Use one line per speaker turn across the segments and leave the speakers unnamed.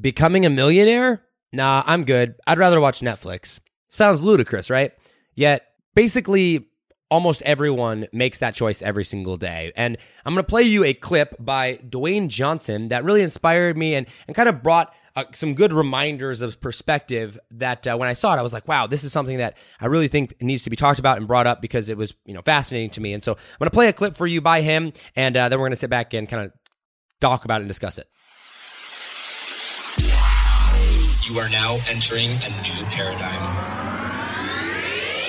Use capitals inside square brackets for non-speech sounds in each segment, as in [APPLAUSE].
Becoming a millionaire? Nah, I'm good. I'd rather watch Netflix. Sounds ludicrous, right? Yet, basically, almost everyone makes that choice every single day. And I'm going to play you a clip by Dwayne Johnson that really inspired me and, and kind of brought uh, some good reminders of perspective that uh, when I saw it, I was like, wow, this is something that I really think needs to be talked about and brought up because it was, you know, fascinating to me. And so I'm going to play a clip for you by him, and uh, then we're going to sit back and kind of talk about it and discuss it.
You are now entering a new paradigm.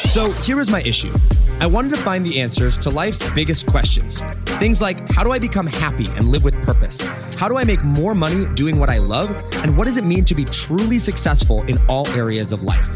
So here is my issue. I wanted to find the answers to life's biggest questions. Things like how do I become happy and live with purpose? How do I make more money doing what I love? And what does it mean to be truly successful in all areas of life?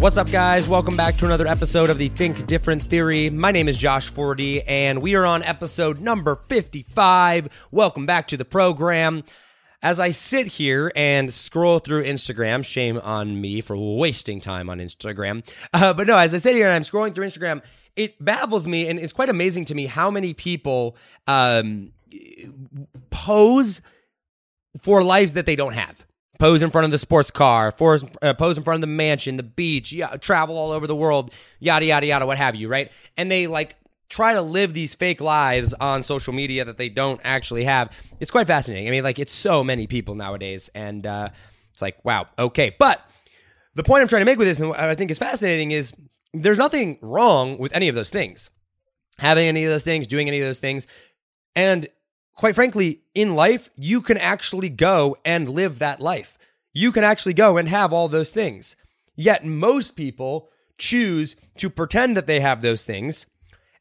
What's up, guys? Welcome back to another episode of the Think Different Theory. My name is Josh Forti, and we are on episode number 55. Welcome back to the program. As I sit here and scroll through Instagram, shame on me for wasting time on Instagram. Uh, but no, as I sit here and I'm scrolling through Instagram, it baffles me, and it's quite amazing to me how many people um, pose for lives that they don't have pose in front of the sports car, for, uh, pose in front of the mansion, the beach, travel all over the world, yada yada yada, what have you, right? And they like try to live these fake lives on social media that they don't actually have. It's quite fascinating. I mean, like it's so many people nowadays, and uh, it's like wow, okay. But the point I'm trying to make with this, and what I think is fascinating, is there's nothing wrong with any of those things, having any of those things, doing any of those things, and quite frankly, in life, you can actually go and live that life. You can actually go and have all those things. Yet most people choose to pretend that they have those things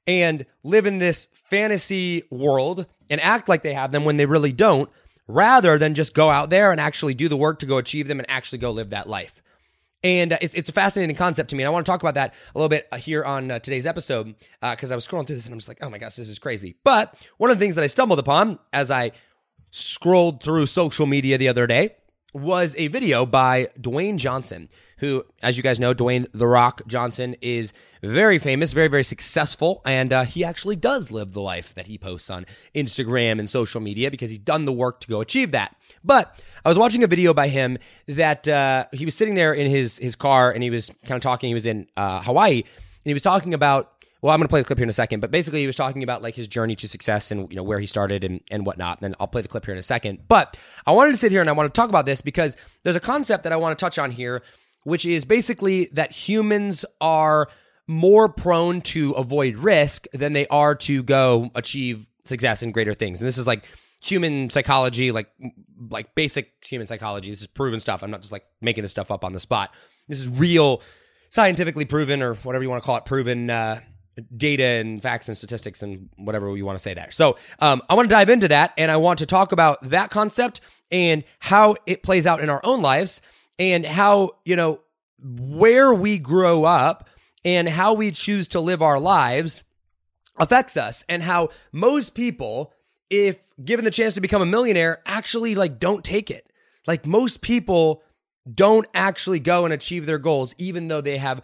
and live in this fantasy world and act like they have them when they really don't, rather than just go out there and actually do the work to go achieve them and actually go live that life. And uh, it's, it's a fascinating concept to me. And I want to talk about that a little bit uh, here on uh, today's episode because uh, I was scrolling through this and I'm just like, oh my gosh, this is crazy. But one of the things that I stumbled upon as I scrolled through social media the other day was a video by Dwayne Johnson, who, as you guys know, Dwayne The Rock Johnson is very famous, very, very successful, and uh, he actually does live the life that he posts on Instagram and social media because he's done the work to go achieve that. But I was watching a video by him that uh, he was sitting there in his his car and he was kind of talking. He was in uh, Hawaii and he was talking about. Well, I'm going to play the clip here in a second, but basically he was talking about like his journey to success and you know where he started and and whatnot. And then I'll play the clip here in a second. But I wanted to sit here and I want to talk about this because there's a concept that I want to touch on here, which is basically that humans are more prone to avoid risk than they are to go achieve success and greater things. And this is like human psychology, like like basic human psychology. This is proven stuff. I'm not just like making this stuff up on the spot. This is real, scientifically proven, or whatever you want to call it, proven uh, data and facts and statistics and whatever you want to say there. So um, I want to dive into that, and I want to talk about that concept and how it plays out in our own lives, and how you know where we grow up and how we choose to live our lives affects us, and how most people if given the chance to become a millionaire, actually like don't take it. Like most people don't actually go and achieve their goals, even though they have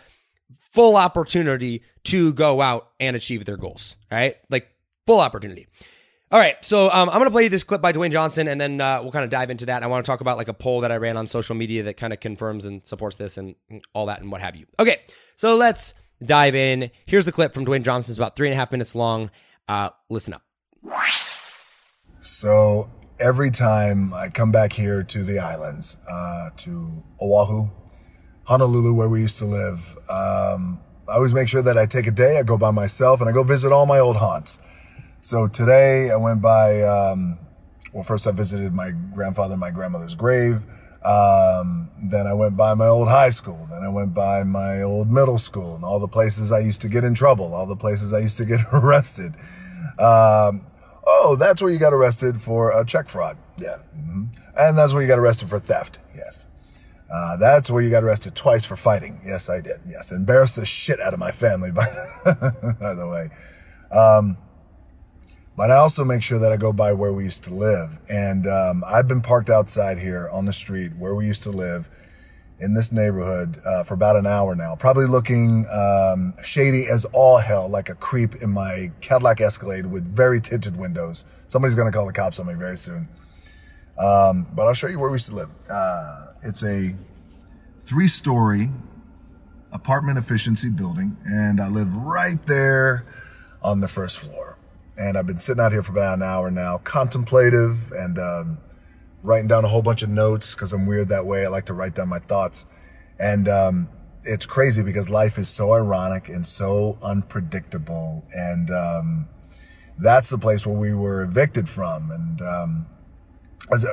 full opportunity to go out and achieve their goals. Right? Like full opportunity. All right, so um, I'm gonna play you this clip by Dwayne Johnson, and then uh, we'll kind of dive into that. I want to talk about like a poll that I ran on social media that kind of confirms and supports this and all that and what have you. Okay, so let's dive in. Here's the clip from Dwayne Johnson. It's about three and a half minutes long. Uh, listen up.
So every time I come back here to the islands, uh, to Oahu, Honolulu, where we used to live, um, I always make sure that I take a day, I go by myself, and I go visit all my old haunts. So today I went by, um, well, first I visited my grandfather and my grandmother's grave. Um, then I went by my old high school. Then I went by my old middle school and all the places I used to get in trouble, all the places I used to get [LAUGHS] arrested. Um, Oh, that's where you got arrested for a check fraud. Yeah. Mm-hmm. And that's where you got arrested for theft. Yes. Uh, that's where you got arrested twice for fighting. Yes, I did. Yes, embarrassed the shit out of my family, by, [LAUGHS] by the way. Um, but I also make sure that I go by where we used to live. And um, I've been parked outside here on the street where we used to live in this neighborhood uh, for about an hour now, probably looking um, shady as all hell, like a creep in my Cadillac Escalade with very tinted windows. Somebody's going to call the cops on me very soon. Um, but I'll show you where we used to live. Uh, it's a three story apartment efficiency building, and I live right there on the first floor. And I've been sitting out here for about an hour now, contemplative and um, writing down a whole bunch of notes because I'm weird that way. I like to write down my thoughts. And um, it's crazy because life is so ironic and so unpredictable. And um, that's the place where we were evicted from. And um,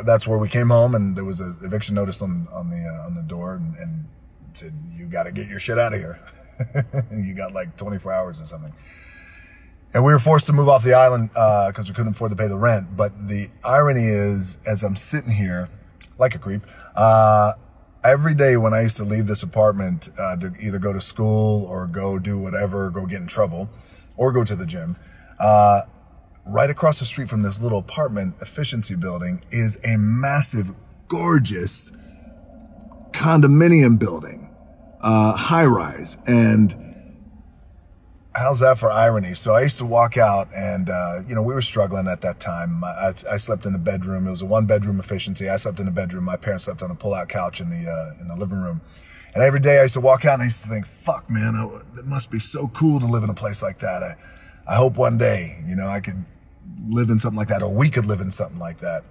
that's where we came home, and there was an eviction notice on on the uh, on the door, and, and said you got to get your shit out of here. [LAUGHS] you got like 24 hours or something. And we were forced to move off the island because uh, we couldn't afford to pay the rent. But the irony is, as I'm sitting here, like a creep, uh, every day when I used to leave this apartment uh, to either go to school or go do whatever, go get in trouble, or go to the gym, uh, right across the street from this little apartment efficiency building is a massive, gorgeous condominium building, uh, high rise, and how's that for irony? So I used to walk out, and uh, you know we were struggling at that time. I, I, slept in the bedroom. It was a one bedroom efficiency. I slept in the bedroom. My parents slept on a pull out couch in the uh, in the living room. And every day I used to walk out and I used to think, "Fuck, man, it must be so cool to live in a place like that." I, I hope one day, you know, I could live in something like that, or we could live in something like that.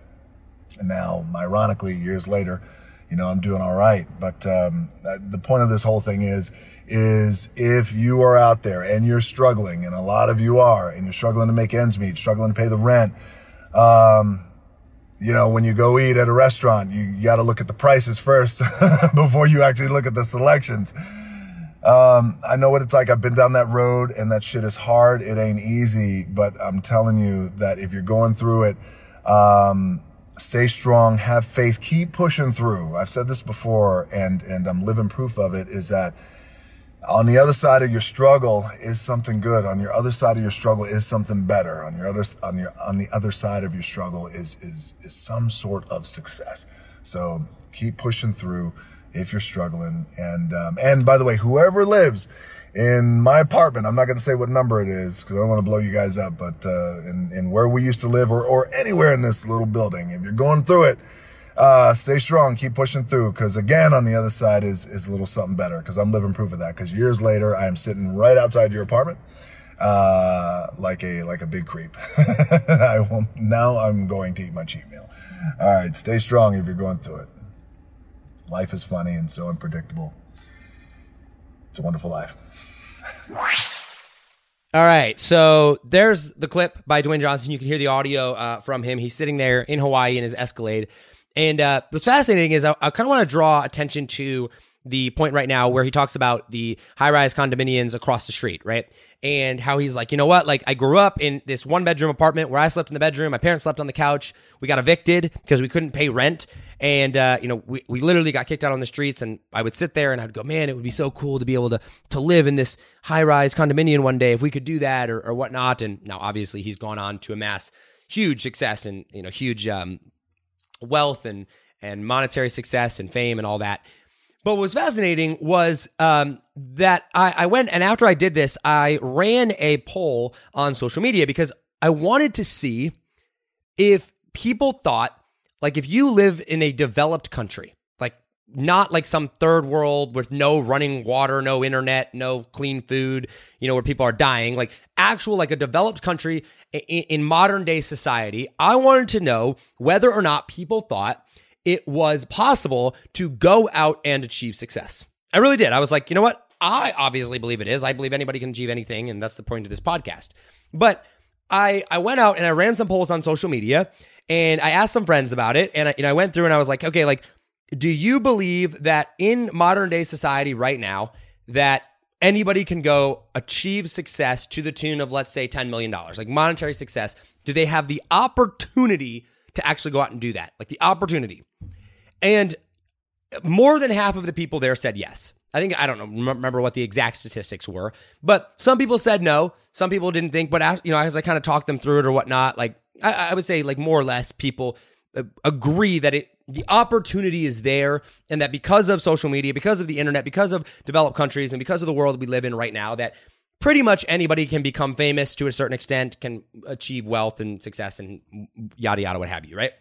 And now, ironically, years later, you know, I'm doing all right. But um, the point of this whole thing is is if you are out there and you're struggling, and a lot of you are, and you're struggling to make ends meet, struggling to pay the rent, um, you know, when you go eat at a restaurant, you, got to look at the prices first [LAUGHS] before you actually look at the selections. Um, I know what it's like. I've been down that road and that shit is hard. It ain't easy, but I'm telling you that if you're going through it, um, stay strong, have faith, keep pushing through. I've said this before and, and I'm living proof of it is that on the other side of your struggle is something good. On your other side of your struggle is something better. On your other on your on the other side of your struggle is is is some sort of success. So keep pushing through if you're struggling. And um, and by the way, whoever lives in my apartment, I'm not going to say what number it is because I don't want to blow you guys up, but uh, in in where we used to live or or anywhere in this little building, if you're going through it uh, stay strong, keep pushing through. Because again, on the other side is is a little something better. Because I'm living proof of that. Because years later, I am sitting right outside your apartment, uh, like a like a big creep. [LAUGHS] I will, now I'm going to eat my cheat meal. All right, stay strong if you're going through it. Life is funny and so unpredictable. It's a wonderful life.
All right, so there's the clip by Dwayne Johnson. You can hear the audio uh, from him. He's sitting there in Hawaii in his Escalade. And uh, what's fascinating is I, I kind of want to draw attention to the point right now where he talks about the high rise condominiums across the street, right? And how he's like, you know what? Like, I grew up in this one bedroom apartment where I slept in the bedroom. My parents slept on the couch. We got evicted because we couldn't pay rent. And, uh, you know, we, we literally got kicked out on the streets. And I would sit there and I'd go, man, it would be so cool to be able to, to live in this high rise condominium one day if we could do that or, or whatnot. And now, obviously, he's gone on to amass huge success and, you know, huge um, wealth and and monetary success and fame and all that. But what was fascinating was um, that I, I went and after I did this, I ran a poll on social media because I wanted to see if people thought like if you live in a developed country, not like some third world with no running water, no internet, no clean food, you know, where people are dying, like actual, like a developed country in, in modern day society. I wanted to know whether or not people thought it was possible to go out and achieve success. I really did. I was like, you know what? I obviously believe it is. I believe anybody can achieve anything, and that's the point of this podcast. But I I went out and I ran some polls on social media and I asked some friends about it. And I, you know, I went through and I was like, okay, like do you believe that in modern day society right now that anybody can go achieve success to the tune of let's say 10 million dollars like monetary success do they have the opportunity to actually go out and do that like the opportunity and more than half of the people there said yes. I think I don't know remember what the exact statistics were, but some people said no. Some people didn't think, but you know, as I kind of talked them through it or whatnot, like I, I would say, like more or less, people uh, agree that it the opportunity is there, and that because of social media, because of the internet, because of developed countries, and because of the world we live in right now, that pretty much anybody can become famous to a certain extent, can achieve wealth and success, and yada yada, what have you, right?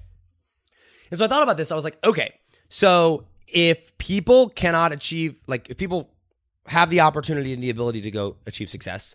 And so I thought about this. I was like, okay, so if people cannot achieve, like, if people have the opportunity and the ability to go achieve success,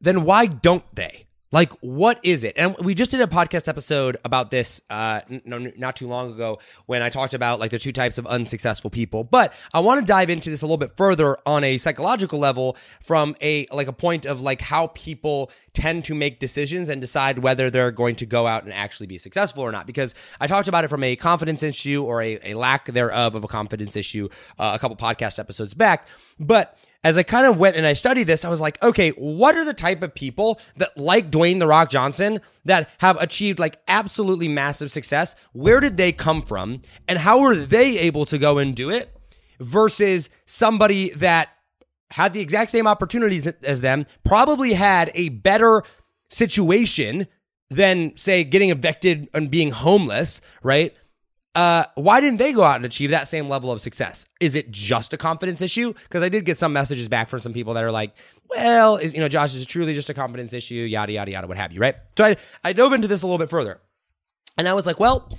then why don't they? Like, what is it? And we just did a podcast episode about this, uh, no, not too long ago, when I talked about like the two types of unsuccessful people. But I want to dive into this a little bit further on a psychological level, from a like a point of like how people tend to make decisions and decide whether they're going to go out and actually be successful or not. Because I talked about it from a confidence issue or a, a lack thereof of a confidence issue uh, a couple podcast episodes back, but as I kind of went and I studied this, I was like, okay, what are the type of people that like Dwayne The Rock Johnson that have achieved like absolutely massive success? Where did they come from? And how were they able to go and do it versus somebody that had the exact same opportunities as them, probably had a better situation than, say, getting evicted and being homeless, right? Uh, why didn't they go out and achieve that same level of success? Is it just a confidence issue? Because I did get some messages back from some people that are like, well, is, you know, Josh, is truly just a confidence issue? Yada, yada, yada, what have you, right? So I, I dove into this a little bit further. And I was like, well,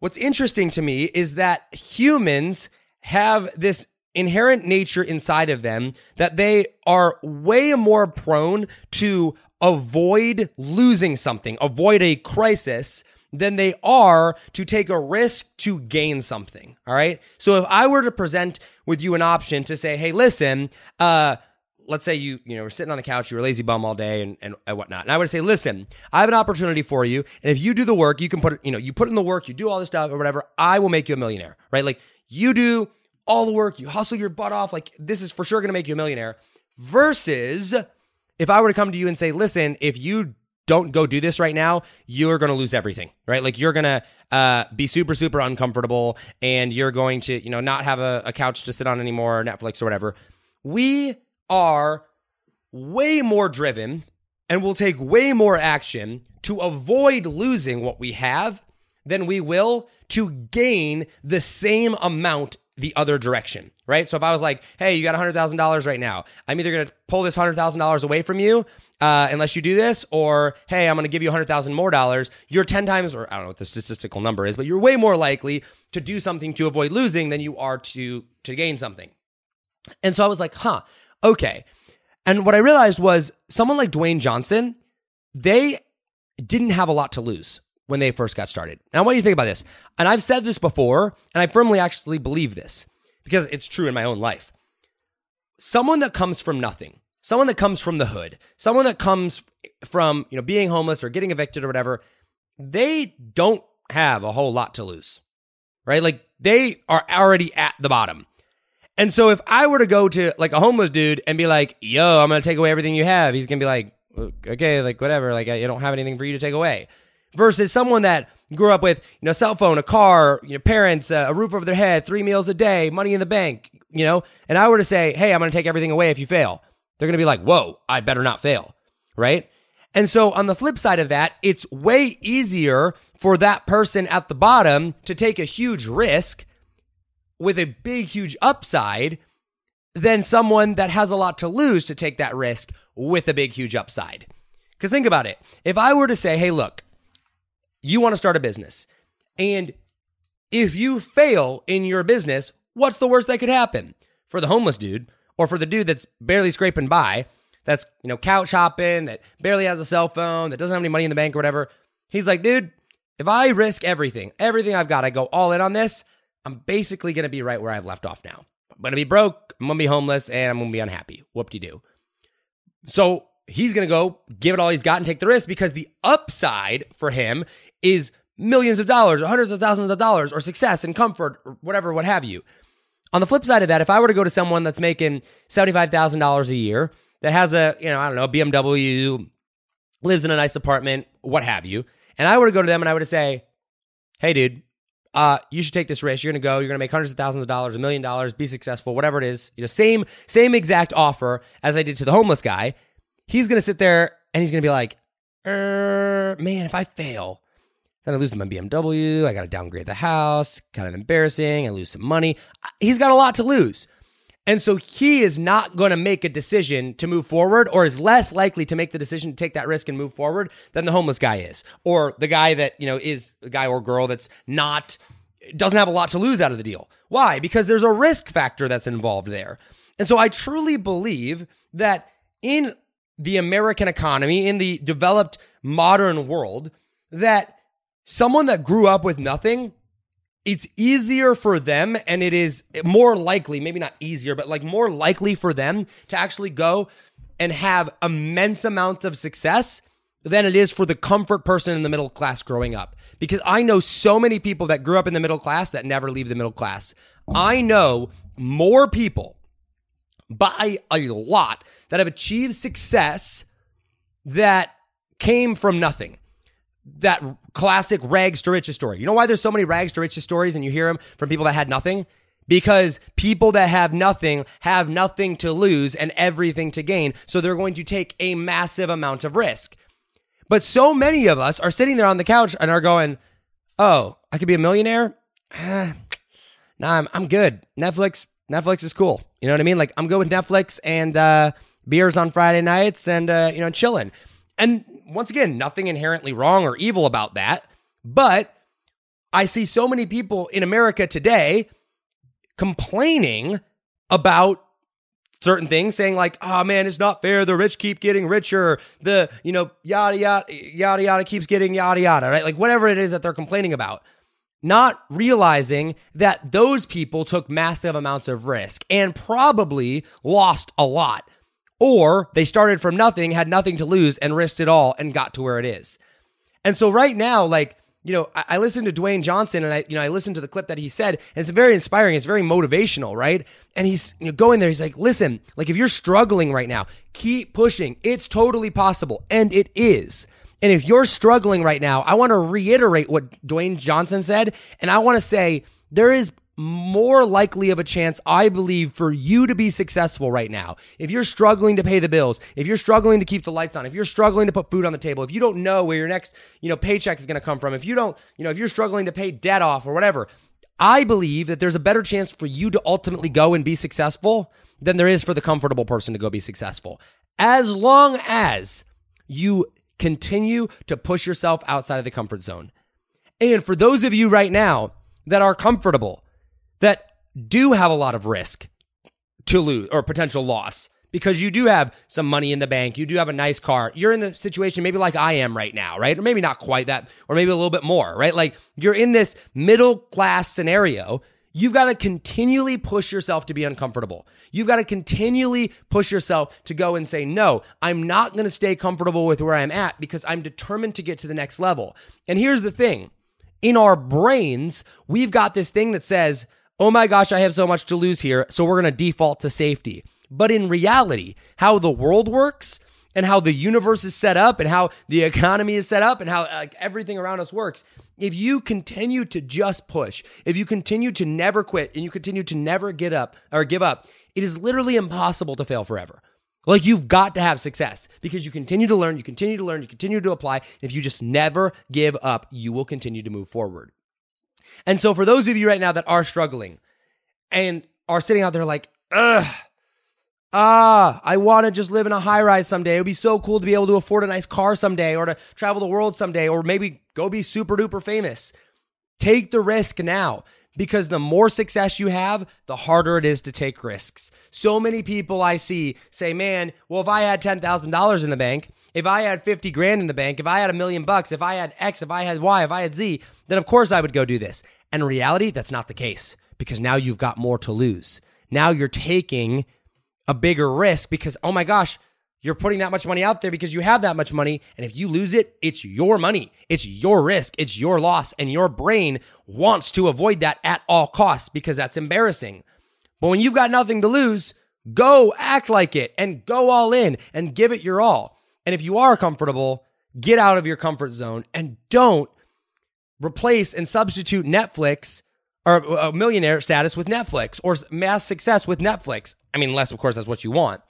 what's interesting to me is that humans have this inherent nature inside of them that they are way more prone to avoid losing something, avoid a crisis than they are to take a risk to gain something. All right. So if I were to present with you an option to say, hey, listen, uh, let's say you you know were sitting on the couch, you're a lazy bum all day and, and, and whatnot. And I would say, listen, I have an opportunity for you. And if you do the work, you can put you know, you put in the work, you do all this stuff or whatever, I will make you a millionaire. Right? Like you do all the work, you hustle your butt off, like this is for sure gonna make you a millionaire. Versus if I were to come to you and say, listen, if you don't go do this right now, you're going to lose everything, right? Like you're going to uh, be super, super uncomfortable and you're going to, you know, not have a, a couch to sit on anymore, Netflix or whatever. We are way more driven and will take way more action to avoid losing what we have than we will to gain the same amount the other direction, right? So if I was like, hey, you got $100,000 right now, I'm either going to pull this $100,000 away from you uh, unless you do this, or hey, I'm going to give you 100,000 more dollars. You're 10 times, or I don't know what the statistical number is, but you're way more likely to do something to avoid losing than you are to to gain something. And so I was like, huh, okay. And what I realized was someone like Dwayne Johnson, they didn't have a lot to lose when they first got started. Now, I want you think about this. And I've said this before, and I firmly actually believe this because it's true in my own life. Someone that comes from nothing, someone that comes from the hood, someone that comes from, you know, being homeless or getting evicted or whatever, they don't have a whole lot to lose. Right? Like they are already at the bottom. And so if I were to go to like a homeless dude and be like, "Yo, I'm going to take away everything you have." He's going to be like, "Okay, like whatever, like I don't have anything for you to take away." Versus someone that grew up with you know cell phone, a car, you know, parents, uh, a roof over their head, three meals a day, money in the bank, you know, and I were to say, hey, I'm going to take everything away if you fail, they're going to be like, whoa, I better not fail, right? And so on the flip side of that, it's way easier for that person at the bottom to take a huge risk with a big, huge upside than someone that has a lot to lose to take that risk with a big, huge upside. Because think about it. If I were to say, hey, look, you want to start a business. And if you fail in your business, what's the worst that could happen? For the homeless dude or for the dude that's barely scraping by, that's, you know, couch hopping, that barely has a cell phone, that doesn't have any money in the bank or whatever. He's like, dude, if I risk everything, everything I've got, I go all in on this, I'm basically going to be right where I've left off now. I'm going to be broke, I'm going to be homeless, and I'm going to be unhappy. Whoop de doo. So he's going to go give it all he's got and take the risk because the upside for him is millions of dollars or hundreds of thousands of dollars or success and comfort or whatever, what have you. On the flip side of that, if I were to go to someone that's making $75,000 a year, that has a, you know, I don't know, BMW, lives in a nice apartment, what have you, and I were to go to them and I to say, hey, dude, uh, you should take this risk. You're to go. You're to make hundreds of thousands of dollars, a million dollars, be successful, whatever it is. You know, same same exact offer as I did to the homeless guy. He's going to sit there and he's going to be like, er, "Man, if I fail, then I lose my BMW. I got to downgrade the house. Kind of embarrassing. I lose some money. He's got a lot to lose." And so he is not going to make a decision to move forward or is less likely to make the decision to take that risk and move forward than the homeless guy is or the guy that, you know, is a guy or girl that's not doesn't have a lot to lose out of the deal. Why? Because there's a risk factor that's involved there. And so I truly believe that in the American economy, in the developed modern world, that someone that grew up with nothing it's easier for them and it is more likely, maybe not easier, but like more likely for them to actually go and have immense amounts of success than it is for the comfort person in the middle class growing up. Because I know so many people that grew up in the middle class that never leave the middle class. I know more people by a lot that have achieved success that came from nothing that classic rags to riches story. You know why there's so many rags to riches stories and you hear them from people that had nothing? Because people that have nothing have nothing to lose and everything to gain. So they're going to take a massive amount of risk. But so many of us are sitting there on the couch and are going, Oh, I could be a millionaire? nah, I'm, I'm good. Netflix, Netflix is cool. You know what I mean? Like I'm good with Netflix and, uh, beers on Friday nights and, uh, you know, chilling. And once again, nothing inherently wrong or evil about that. But I see so many people in America today complaining about certain things saying like oh man it's not fair. The rich keep getting richer. The you know yada yada yada yada keeps getting yada yada right? Like whatever it is that they're complaining about. Not realizing that those people took massive amounts of risk and probably lost a lot or they started from nothing, had nothing to lose, and risked it all and got to where it is. And so right now, like, you know, I, I listened to Dwayne Johnson and I, you know, I listened to the clip that he said, and it's very inspiring. It's very motivational, right? And he's you know, going there. He's like, listen, like if you're struggling right now, keep pushing. It's totally possible. And it is. And if you're struggling right now, I want to reiterate what Dwayne Johnson said. And I want to say there is more likely of a chance, I believe, for you to be successful right now. If you're struggling to pay the bills, if you're struggling to keep the lights on, if you're struggling to put food on the table, if you don't know where your next, you know, paycheck is going to come from, if you don't, you know, if you're struggling to pay debt off or whatever, I believe that there's a better chance for you to ultimately go and be successful than there is for the comfortable person to go be successful. As long as you continue to push yourself outside of the comfort zone. And for those of you right now that are comfortable, that do have a lot of risk to lose or potential loss because you do have some money in the bank. You do have a nice car. You're in the situation maybe like I am right now, right? Or maybe not quite that, or maybe a little bit more, right? Like you're in this middle class scenario. You've got to continually push yourself to be uncomfortable. You've got to continually push yourself to go and say, no, I'm not going to stay comfortable with where I'm at because I'm determined to get to the next level. And here's the thing in our brains, we've got this thing that says, oh my gosh, I have so much to lose here, so we're going to default to safety. But in reality, how the world works and how the universe is set up and how the economy is set up and how like everything around us works, if you continue to just push, if you continue to never quit and you continue to never get up or give up, it is literally impossible to fail forever. Like you've got to have success because you continue to learn, you continue to learn, you continue to apply. If you just never give up, you will continue to move forward. And so for those of you right now that are struggling and are sitting out there like, ugh, ah, I want to just live in a high rise someday. It would be so cool to be able to afford a nice car someday or to travel the world someday or maybe go be super duper famous. Take the risk now because the more success you have, the harder it is to take risks. So many people I see say, man, well, if I had $10,000 in the bank, if I had 50 grand in the bank, if I had a million bucks, if I had X, if I had Y, if I had Z, then of course I would go do this. And in reality, that's not the case because now you've got more to lose. Now you're taking a bigger risk because, oh my gosh, you're putting that much money out there because you have that much money. And if you lose it, it's your money. It's your risk. It's your loss. And your brain wants to avoid that at all costs because that's embarrassing. But when you've got nothing to lose, go act like it and go all in and give it your all. And if you are comfortable, get out of your comfort zone and don't replace and substitute Netflix or uh, a millionaire status with Netflix or mass success with Netflix. I mean, unless, of course, that's what you want.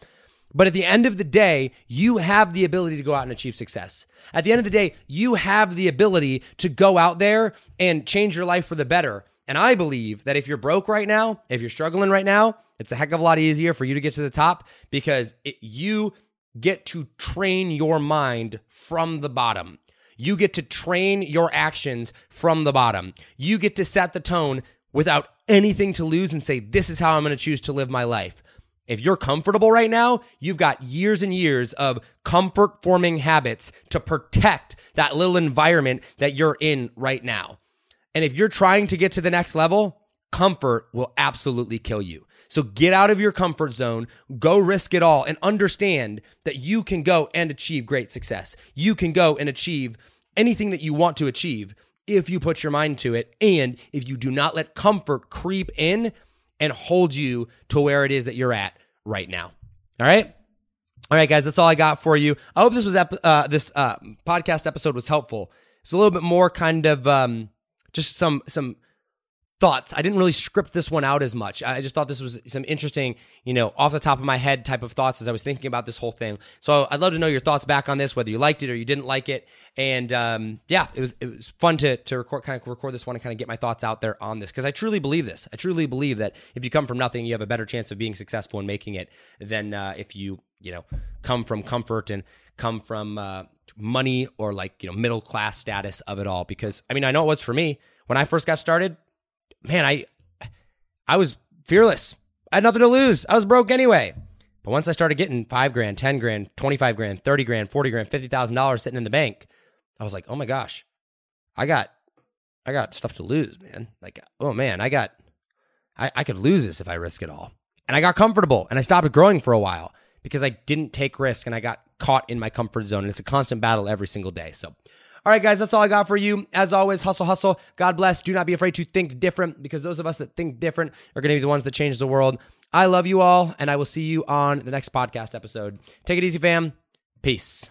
But at the end of the day, you have the ability to go out and achieve success. At the end of the day, you have the ability to go out there and change your life for the better. And I believe that if you're broke right now, if you're struggling right now, it's a heck of a lot easier for you to get to the top because it, you get to train your mind from the bottom. You get to train your actions from the bottom. You get to set the tone without anything to lose and say, This is how I'm going to choose to live my life. If you're comfortable right now, you've got years and years of comfort forming habits to protect that little environment that you're in right now. And if you're trying to get to the next level, comfort will absolutely kill you. So get out of your comfort zone, go risk it all, and understand that you can go and achieve great success. You can go and achieve anything that you want to achieve if you put your mind to it and if you do not let comfort creep in and hold you to where it is that you're at right now. All right? All right, guys, that's all I got for you. I hope this was ep- uh, this uh, podcast episode was helpful. It's a little bit more kind of um, just some some thoughts. I didn't really script this one out as much. I just thought this was some interesting, you know, off the top of my head type of thoughts as I was thinking about this whole thing. So I'd love to know your thoughts back on this, whether you liked it or you didn't like it. And um, yeah, it was it was fun to to record kind of record this one and kind of get my thoughts out there on this because I truly believe this. I truly believe that if you come from nothing, you have a better chance of being successful and making it than uh, if you you know come from comfort and come from uh, money or like you know middle class status of it all. Because I mean, I know it was for me when I first got started man, I I was fearless. I had nothing to lose. I was broke anyway. But once I started getting five grand, 10 grand, 25 grand, 30 grand, 40 grand, $50,000 sitting in the bank, I was like, oh my gosh, I got, I got stuff to lose, man. Like, oh man, I got, I, I could lose this if I risk it all. And I got comfortable and I stopped growing for a while because I didn't take risk and I got caught in my comfort zone. And it's a constant battle every single day. So all right, guys, that's all I got for you. As always, hustle, hustle. God bless. Do not be afraid to think different because those of us that think different are going to be the ones that change the world. I love you all, and I will see you on the next podcast episode. Take it easy, fam. Peace.